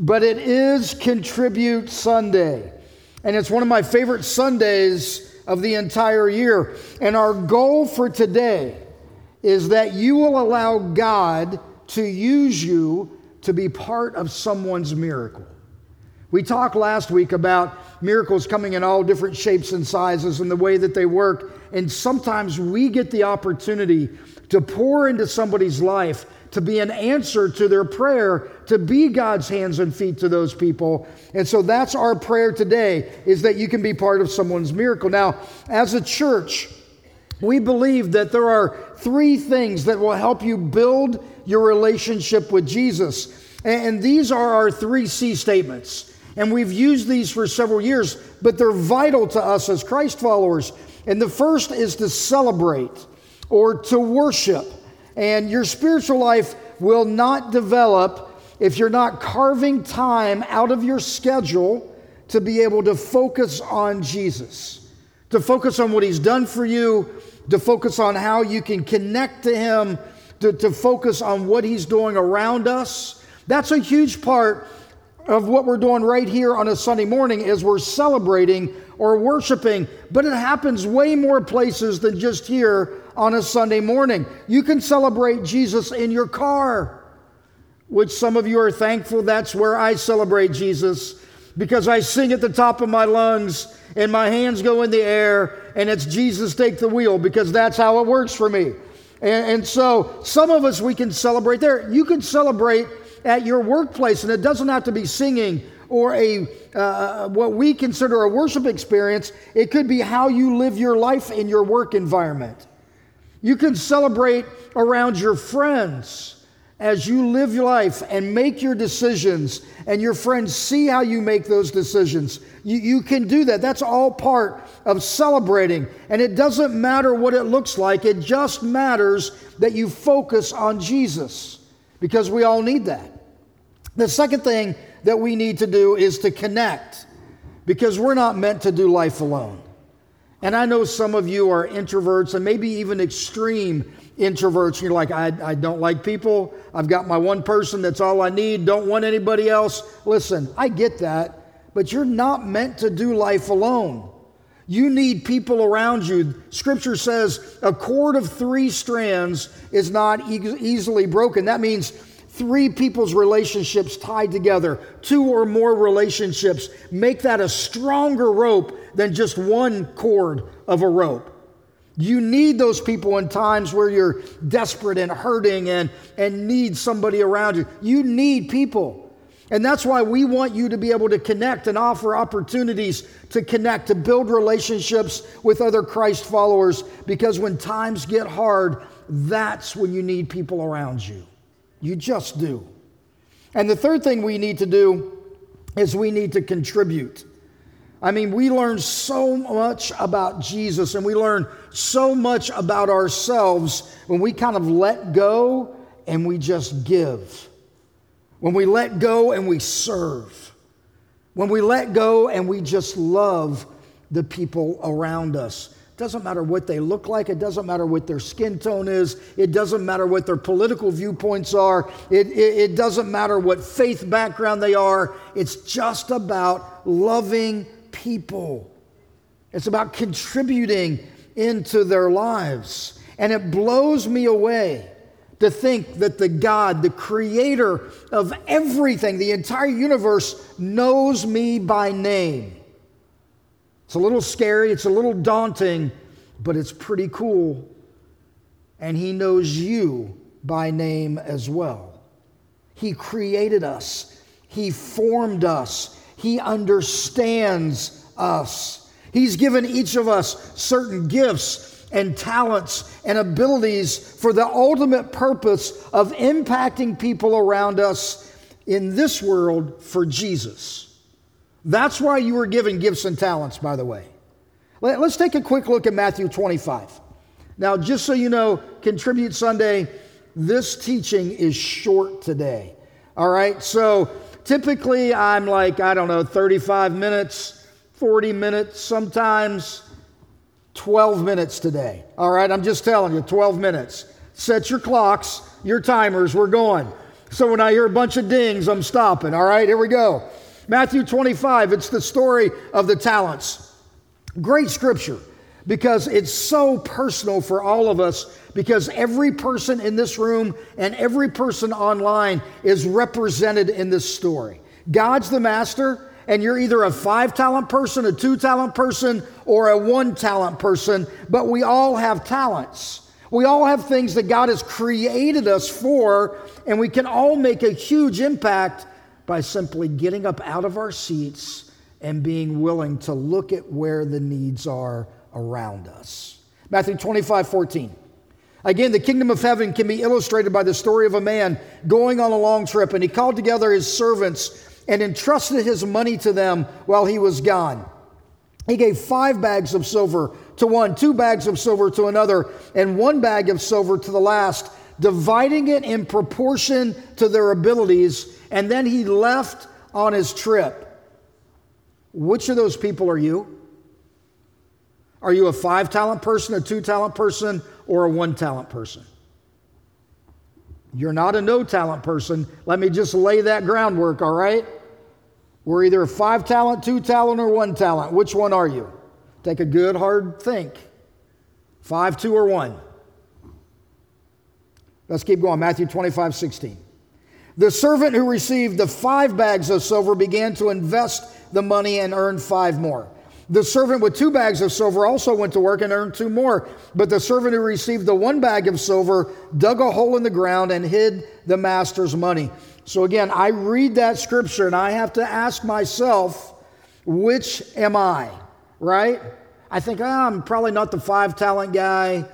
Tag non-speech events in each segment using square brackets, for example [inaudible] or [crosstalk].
but it is Contribute Sunday. And it's one of my favorite Sundays of the entire year. And our goal for today is that you will allow God to use you to be part of someone's miracle. We talked last week about miracles coming in all different shapes and sizes and the way that they work. And sometimes we get the opportunity to pour into somebody's life to be an answer to their prayer, to be God's hands and feet to those people. And so that's our prayer today is that you can be part of someone's miracle. Now, as a church, we believe that there are three things that will help you build your relationship with Jesus. And these are our three C statements. And we've used these for several years, but they're vital to us as Christ followers. And the first is to celebrate or to worship. And your spiritual life will not develop if you're not carving time out of your schedule to be able to focus on Jesus, to focus on what He's done for you, to focus on how you can connect to Him, to, to focus on what He's doing around us. That's a huge part of what we're doing right here on a Sunday morning is we're celebrating or worshiping, but it happens way more places than just here on a Sunday morning. You can celebrate Jesus in your car, which some of you are thankful that's where I celebrate Jesus because I sing at the top of my lungs and my hands go in the air and it's Jesus take the wheel because that's how it works for me. And, and so some of us we can celebrate there. You can celebrate at your workplace, and it doesn't have to be singing or a uh, what we consider a worship experience. It could be how you live your life in your work environment. You can celebrate around your friends as you live your life and make your decisions, and your friends see how you make those decisions. You, you can do that. That's all part of celebrating. And it doesn't matter what it looks like, it just matters that you focus on Jesus because we all need that. The second thing that we need to do is to connect because we're not meant to do life alone. And I know some of you are introverts and maybe even extreme introverts. You're like, I, I don't like people. I've got my one person. That's all I need. Don't want anybody else. Listen, I get that, but you're not meant to do life alone. You need people around you. Scripture says a cord of three strands is not e- easily broken. That means three people's relationships tied together, two or more relationships, make that a stronger rope than just one cord of a rope. You need those people in times where you're desperate and hurting and, and need somebody around you. You need people. And that's why we want you to be able to connect and offer opportunities to connect, to build relationships with other Christ followers, because when times get hard, that's when you need people around you. You just do. And the third thing we need to do is we need to contribute. I mean, we learn so much about Jesus and we learn so much about ourselves when we kind of let go and we just give. When we let go and we serve. When we let go and we just love the people around us. It Doesn't matter what they look like. It doesn't matter what their skin tone is. It doesn't matter what their political viewpoints are. It, it, it, doesn't matter what faith background they are. It's just about loving people. It's about contributing into their lives. And it blows me away to think that the God, the creator of everything, the entire universe, knows me by name. It's a little scary, it's a little daunting, but it's pretty cool. And He knows you by name as well. He created us, He formed us, He understands us. He's given each of us certain gifts and talents and abilities for the ultimate purpose of impacting people around us in this world for Jesus. That's why you were given gifts and talents, by the way. Let's take a quick look at Matthew 25. Now, just so you know, Contribute Sunday, this teaching is short today. All right, so typically I'm like, I don't know, 35 minutes, 40 minutes, sometimes 12 minutes today. All right, I'm just telling you, 12 minutes. Set your clocks, your timers, we're going. So when I hear a bunch of dings, I'm stopping. All right, here we go. Matthew 25, it's the story of the talents. Great scripture because it's so personal for all of us because every person in this room and every person online is represented in this story. God's the master, and you're either a five talent person, a two talent person, or a one talent person, but we all have talents. We all have things that God has created us for, and we can all make a huge impact by simply getting up out of our seats and being willing to look at where the needs are around us. Matthew 25, 14. Again, the kingdom of heaven can be illustrated by the story of a man going on a long trip, and he called together his servants and entrusted his money to them while he was gone. He gave five bags of silver to one, two bags of silver to another, and one bag of silver to the last, dividing it in proportion to their abilities and then he left on his trip. Which of those people are you? Are you a five talent person, a two talent person, or a one talent person? You're not a no talent person. Let me just lay that groundwork, all right? We're either a five talent, two talent, or one talent. Which one are you? Take a good hard think. Five, two, or one. Let's keep going. Matthew 25, 16. The servant who received the five bags of silver began to invest the money and earn five more. The servant with two bags of silver also went to work and earned two more. But the servant who received the one bag of silver dug a hole in the ground and hid the master's money. So again, I read that scripture and I have to ask myself, which am I? Right? I think oh, I'm probably not the five talent guy.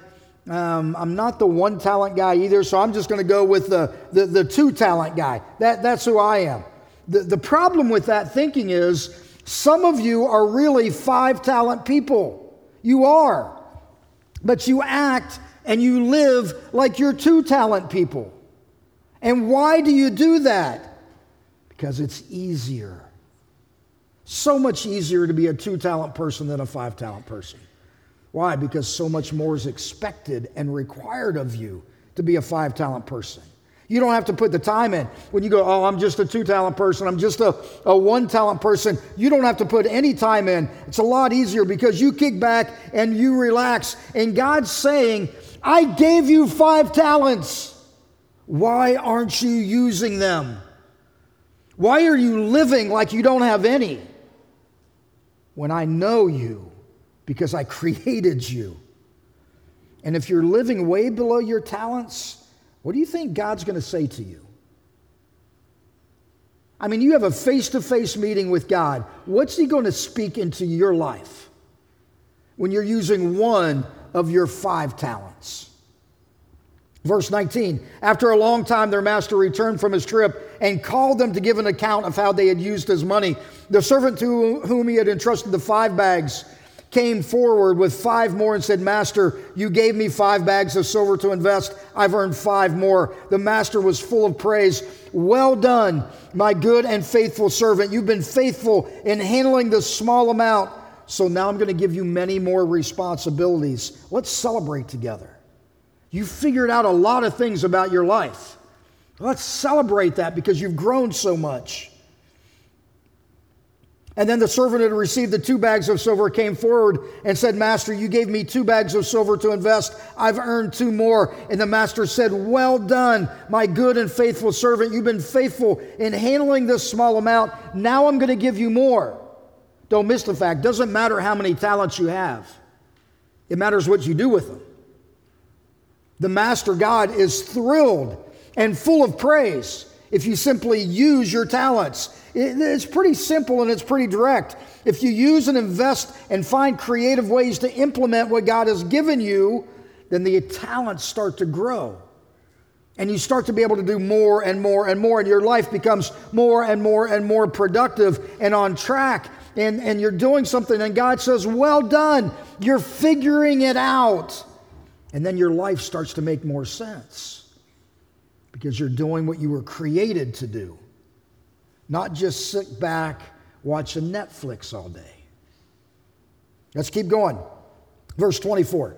Um, I'm not the one talent guy either, so I'm just going to go with the, the, the, two talent guy. That, that's who I am. The, the problem with that thinking is some of you are really five talent people. You are. But you act and you live like you're two talent people. And why do you do that? Because it's easier. So much easier to be a two talent person than a five talent person. Why? Because so much more is expected and required of you to be a five talent person. You don't have to put the time in. When you go, oh, I'm just a two talent person, I'm just a, a one talent person, you don't have to put any time in. It's a lot easier because you kick back and you relax. And God's saying, I gave you five talents. Why aren't you using them? Why are you living like you don't have any? When I know you because I [laughs] created you. And if you're living way below your talents, what do you think God's going to say to you? I mean, you have a face to face meeting with God. What's He going to speak into your life when you're using one of your five talents? Verse 19 After a long time, their master returned from his trip and called them to give an account of how they had used his money. The servant to whom he had entrusted the five bags came forward with five more and said, Master, you gave me five bags of silver to invest. I've earned five more. The master was full of praise. Well done, my good and faithful servant. You've been faithful in handling this small amount. So now I'm going to give you many more responsibilities. Let's celebrate together. You figured out a lot of things about your life. Let's celebrate that because you've grown so much. And then the servant who had received the two bags of silver came forward and said, Master, you gave me two bags of silver to invest. I've earned two more. And the master said, Well done, my good and faithful servant. You've been faithful in handling this small amount. Now I'm going to give you more. Don't miss the fact, doesn't matter how many talents you have, it matters what you do with them. The master God is thrilled and full of praise if you simply use your talents. It's pretty simple and it's pretty direct. If you use and invest and find creative ways to implement what God has given you, then the talents start to grow. And you start to be able to do more and more and more, and your life becomes more and more and more productive and on track. And, and you're doing something, and God says, Well done. You're figuring it out. And then your life starts to make more sense because you're doing what you were created to do not just sit back watching Netflix all day. Let's keep going. Verse 24.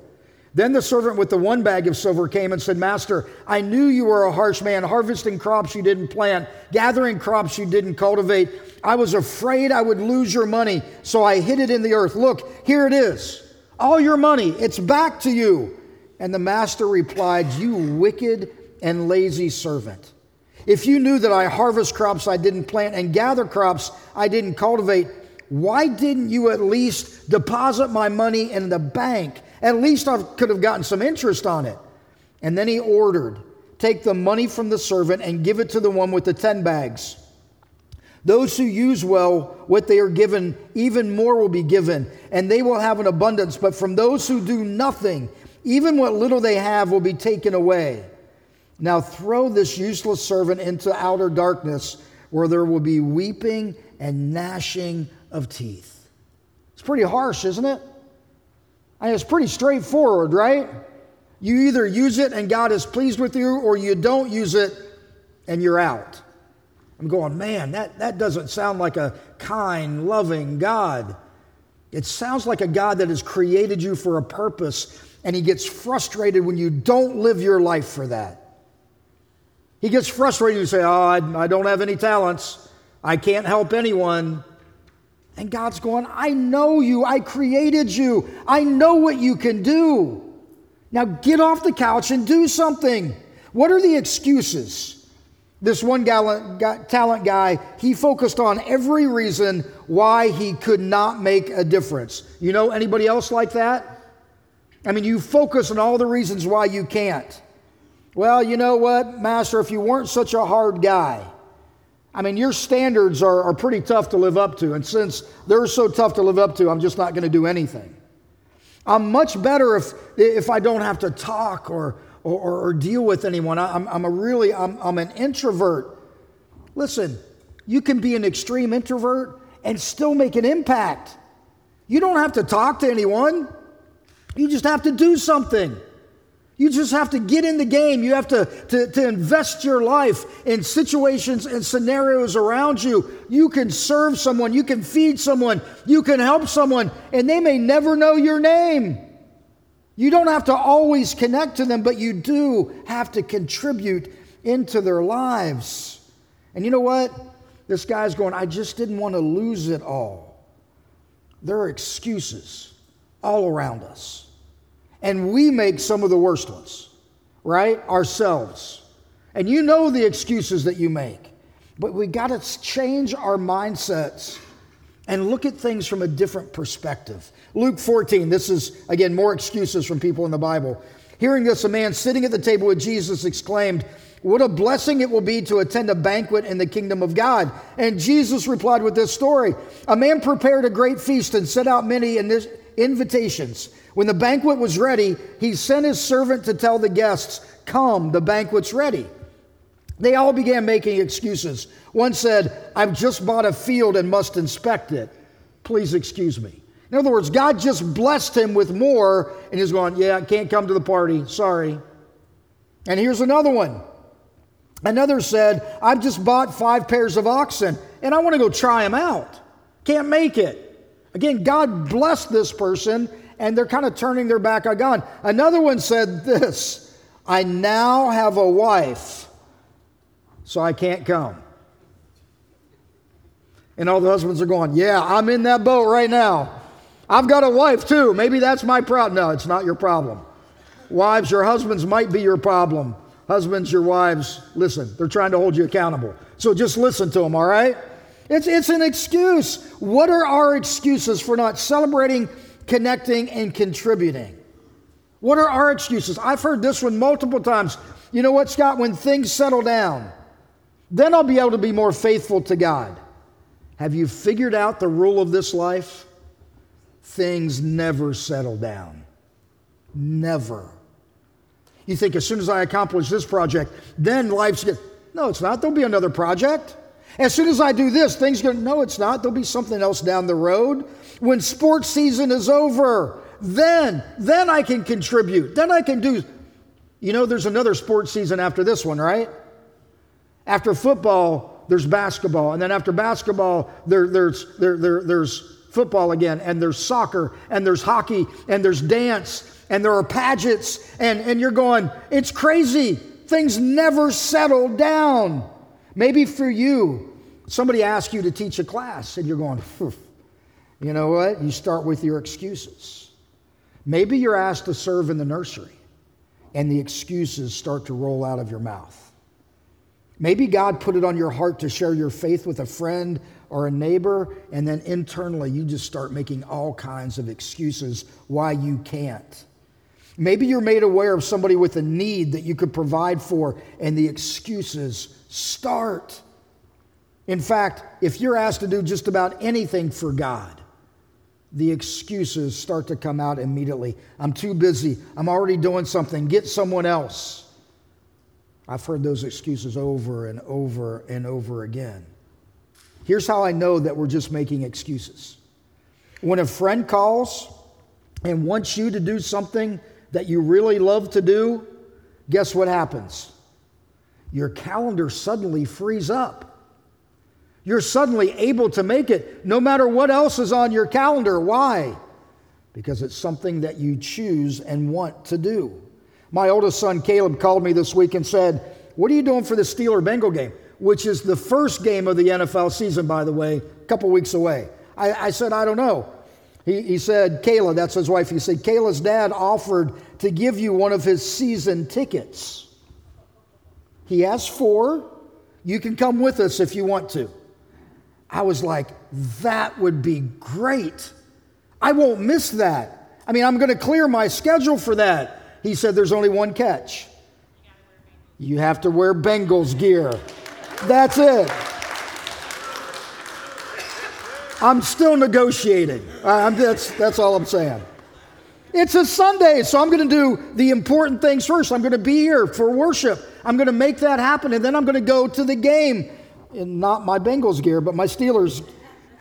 Then the servant with the one bag of silver came and said, Master, I knew you were a harsh man, harvesting crops you didn't plant, gathering crops you didn't cultivate. I was afraid I would lose your money, so I hid it in the earth. Look, here it is. All your money, it's back to you. And the master replied, You wicked and lazy servant. If you knew that I harvest crops I didn't plant and gather crops I didn't cultivate, why didn't you at least deposit my money in the bank? At least I could have gotten some interest on it. And then he ordered, Take the money from the servant and give it to the one with the 10 bags. Those who use well what they are given, even more will be given, and they will have an abundance. But from those who do nothing, even what little they have will be taken away. Now throw this useless servant into outer darkness, where there will be weeping and gnashing of teeth. It's pretty harsh, isn't it? I mean, it's pretty straightforward, right? You either use it and God is pleased with you, or you don't use it and you're out. I'm going, man, that, that doesn't sound like a kind, loving God. It sounds like a God that has created you for a purpose, and He gets frustrated when you don't live your life for that. He gets frustrated you say, Oh, I, I don't have any talents. I can't help anyone. And God's going, I know you. I created you. I know what you can do. Now get off the couch and do something. What are the excuses? This one talent guy, he focused on every reason why he could not make a difference. You know anybody else like that? I mean, you focus on all the reasons why you can't. Well, you know what, Master, if you weren't such a hard guy, I mean, your standards are, are pretty tough to live up to. And since they're so tough to live up to, I'm just not going to do anything. I'm much better if, if I don't have to talk or, or, or deal with anyone. I'm, I'm a really, I'm, I'm an introvert. Listen, you can be an extreme introvert and still make an impact. You don't have to talk to anyone. You just have to do something. You just have to get in the game. You have to, to, to, invest your life in situations and scenarios around you. You can serve someone, you can feed someone, you can help someone, and they may never know your name. You don't have to always connect to them, but you do have to contribute into their lives. And you know what? This guy's going, I just didn't want to lose it all. There are excuses all around us. And we make some of the worst ones, right? Ourselves. And you know the excuses that you make. But we got to change our mindsets and look at things from a different perspective. Luke 14, this is, again, more excuses from people in the Bible. Hearing this, a man sitting at the table with Jesus exclaimed, What a blessing it will be to attend a banquet in the kingdom of God. And Jesus replied with this story A man prepared a great feast and sent out many invitations. When the banquet was ready, he sent his servant to tell the guests, Come, the banquet's ready. They all began making excuses. One said, I've just bought a field and must inspect it. Please excuse me. In other words, God just blessed him with more, and he's going, Yeah, I can't come to the party. Sorry. And here's another one. Another said, I've just bought five pairs of oxen, and I want to go try them out. Can't make it. Again, God blessed this person, and they're kind of turning their back on God. Another one said this I now have a wife, so I can't come. And all the husbands are going, Yeah, I'm in that boat right now. I've got a wife too. Maybe that's my problem. No, it's not your problem. Wives, your husbands might be your problem. Husbands, your wives, listen, they're trying to hold you accountable. So just listen to them, all right? It's, it's an excuse. What are our excuses for not celebrating connecting, and contributing. What are our excuses? I've heard this one multiple times. You know what, Scott? When things settle down, then I'll be able to be more faithful to God. Have you figured out the rule of this life? Things never settle down. Never. You think as soon as I accomplish this project, then life's good. No, it's not. There'll be another project. As soon as I do this, things go, no, it's not. There'll be something else down the road. When sports season is over, then, then I can contribute. Then I can do. You know, there's another sports season after this one, right? After football, there's basketball. And then after basketball, there, there's, there, there, there's football again. And there's soccer. And there's hockey. And there's dance. and there are pageants, and, and you're going, it's crazy. Things never settle down. Maybe for you, somebody asks you to teach a class, and you're going, you know what? You start with your excuses. Maybe you're asked to serve in the nursery, and the excuses start to roll out of your mouth. Maybe God put it on your heart to share your faith with a friend or a neighbor, and then internally you just start making all kinds of excuses why you can't. Maybe you're made aware of somebody with a need that you could provide for, and the excuses start. In fact, if you're asked to do just about anything for God, the excuses start to come out immediately. I'm too busy. I'm already doing something. Get someone else. I've heard those excuses over and over and over again. Here's how I know that we're just making excuses. When a friend calls and wants you to do something that you really love to do, guess what happens? Your calendar suddenly frees up. You're suddenly able to make it no matter what else is on your calendar. Why? Because it's something that you choose and want to do. My oldest son, Caleb, called me this week and said, What are you doing for the Steeler Bengal game? Which is the first game of the NFL season, by the way, a couple weeks away. I, I said, I don't know. He, he said, Kayla, that's his wife. He said, Kayla's dad offered to give you one of his season tickets. He has four. You can come with us if you want to. I was like, that would be great. I won't miss that. I mean, I'm going to clear my schedule for that. He said there's only one catch. You have to wear Bengals gear. That's it. I'm still negotiating. I'm, that's, that's all I'm saying. It's a Sunday, so I'm going to do the important things first. I'm going to be here for worship. I'm going to make that happen, and then I'm going to go to the game. In not my Bengals gear, but my Steelers,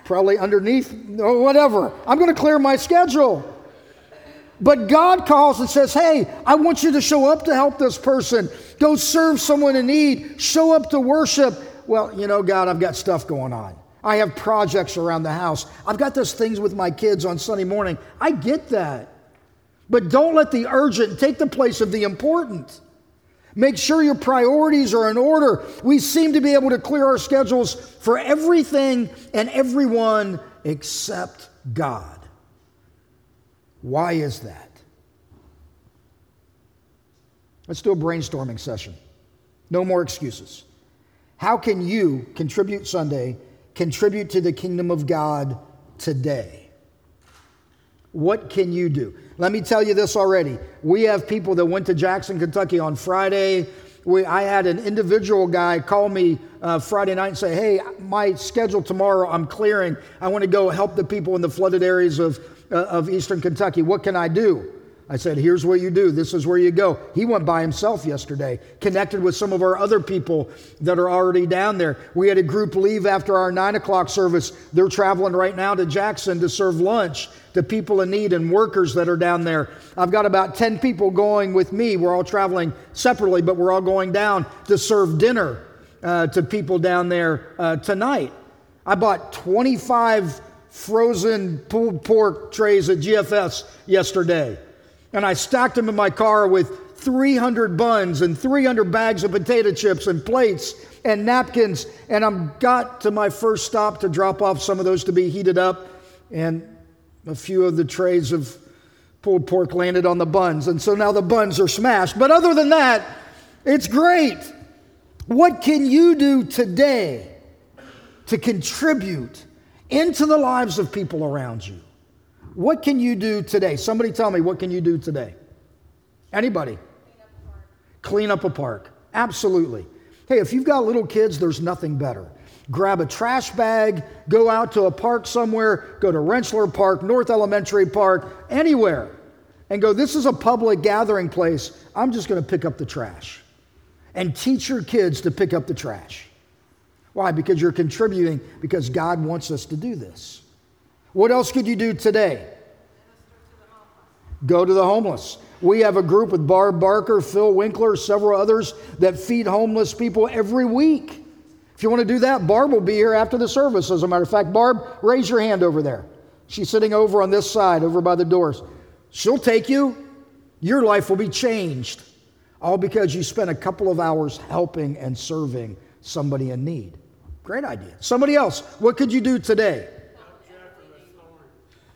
probably underneath or whatever. I'm going to clear my schedule. But God calls and says, Hey, I want you to show up to help this person. Go serve someone in need. Show up to worship. Well, you know, God, I've got stuff going on. I have projects around the house. I've got those things with my kids on Sunday morning. I get that. But don't let the urgent take the place of the important. Make sure your priorities are in order. We seem to be able to clear our schedules for everything and everyone except God. Why is that? Let's do a brainstorming session. No more excuses. How can you contribute Sunday, contribute to the kingdom of God today? What can you do? Let me tell you this already. We have people that went to Jackson, Kentucky on Friday. We, I had an individual guy call me uh, Friday night and say, Hey, my schedule tomorrow, I'm clearing. I want to go help the people in the flooded areas of uh, of Eastern Kentucky. What can I do? I said, Here's what you do. This is where you go. He went by himself yesterday, connected with some of our other people that are already down there. We had a group leave after our nine o'clock service. They're traveling right now to Jackson to serve lunch to people in need and workers that are down there. I've got about 10 people going with me. We're all traveling separately, but we're all going down to serve dinner uh, to people down there uh, tonight. I bought 25 frozen pulled pork trays at GFS yesterday. And I stacked them in my car with 300 buns and 300 bags of potato chips and plates and napkins. And I got to my first stop to drop off some of those to be heated up. And a few of the trays of pulled pork landed on the buns. And so now the buns are smashed. But other than that, it's great. What can you do today to contribute into the lives of people around you. What can you do today? Somebody tell me, what can you do today? Anybody? Clean up a park. Absolutely. Hey, if you've got little kids, there's nothing better. Grab a trash bag, go out to a park somewhere, go to Rentschler Park, North Elementary Park, anywhere, and go, this is a public gathering place. I'm just going to pick up the trash. And teach your kids to pick up the trash. Why? Because you're contributing because God wants us to do this. What else could you do today? Go to the homeless. We have a group with Barb Barker, Phil Winkler, several others that feed homeless people every week. If you want to do that, Barb will be here after the service. As a matter of fact, Barb, raise your hand over there. She's sitting over on this side, over by the doors. She'll take you. Your life will be changed, all because you spent a couple of hours helping and serving somebody in need. Great idea. Somebody else, what could you do today?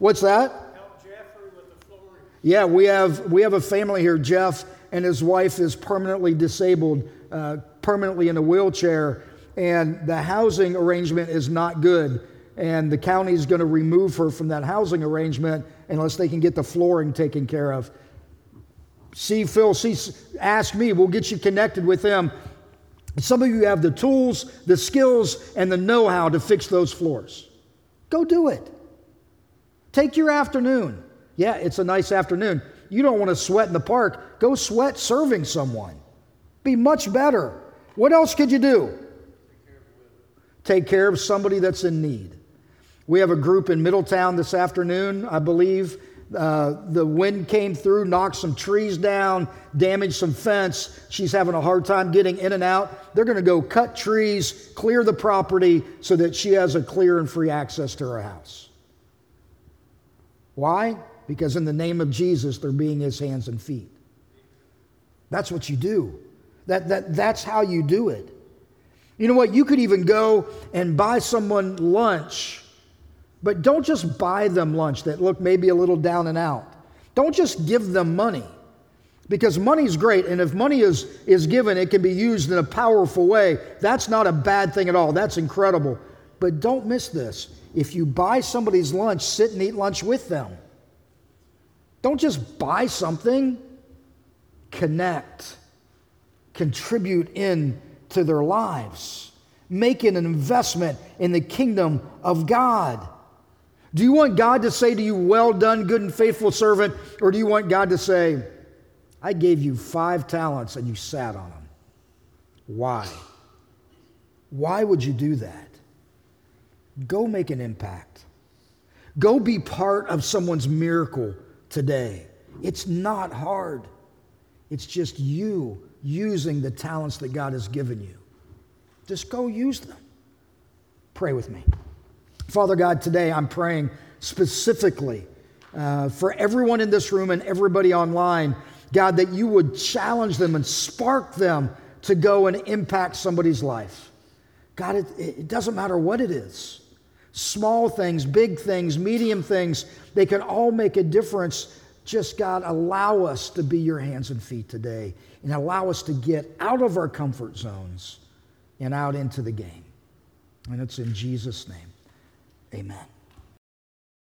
What's that? Help Jeffrey with the flooring. Yeah, we have we have a family here. Jeff and his wife is permanently disabled, uh, permanently in a wheelchair, and the housing arrangement is not good. And the county is going to remove her from that housing arrangement unless they can get the flooring taken care of. See, Phil, see, ask me. We'll get you connected with them. Some of you have the tools, the skills, and the know how to fix those floors. Go do it. Take your afternoon. Yeah, it's a nice afternoon. You don't want to sweat in the park. Go sweat serving someone. Be much better. What else could you do? Take care of somebody that's in need. We have a group in Middletown this afternoon, I believe. Uh, the wind came through, knocked some trees down, damaged some fence. She's having a hard time getting in and out. They're going to go cut trees, clear the property so that she has a clear and free access to her house. Why? Because in the name of Jesus, they're being his hands and feet. That's what you do. That, that, that's how you do it. You know what? You could even go and buy someone lunch, but don't just buy them lunch that look maybe a little down and out. Don't just give them money because money's great and if money is, is given it can be used in a powerful way that's not a bad thing at all that's incredible but don't miss this if you buy somebody's lunch sit and eat lunch with them don't just buy something connect contribute in to their lives, making an investment in the kingdom of God. Do you want God to say to you, Well done, good and faithful servant? Or do you want God to say, I gave you five talents and you sat on them? Why? Why would you do that? Go make an impact. Go be part of someone's miracle today. It's not hard, it's just you using the talents that God has given you. Just go use them. Pray with me. Father God, today I'm praying specifically uh, for everyone in this room and everybody online, God, that you would challenge them and spark them to go and impact somebody's life. God, it, it doesn't matter what it is small things, big things, medium things, they can all make a difference just God, allow us to be your hands and feet today and allow us to get out of our comfort zones and out into the game. And it's in Jesus' name. Amen.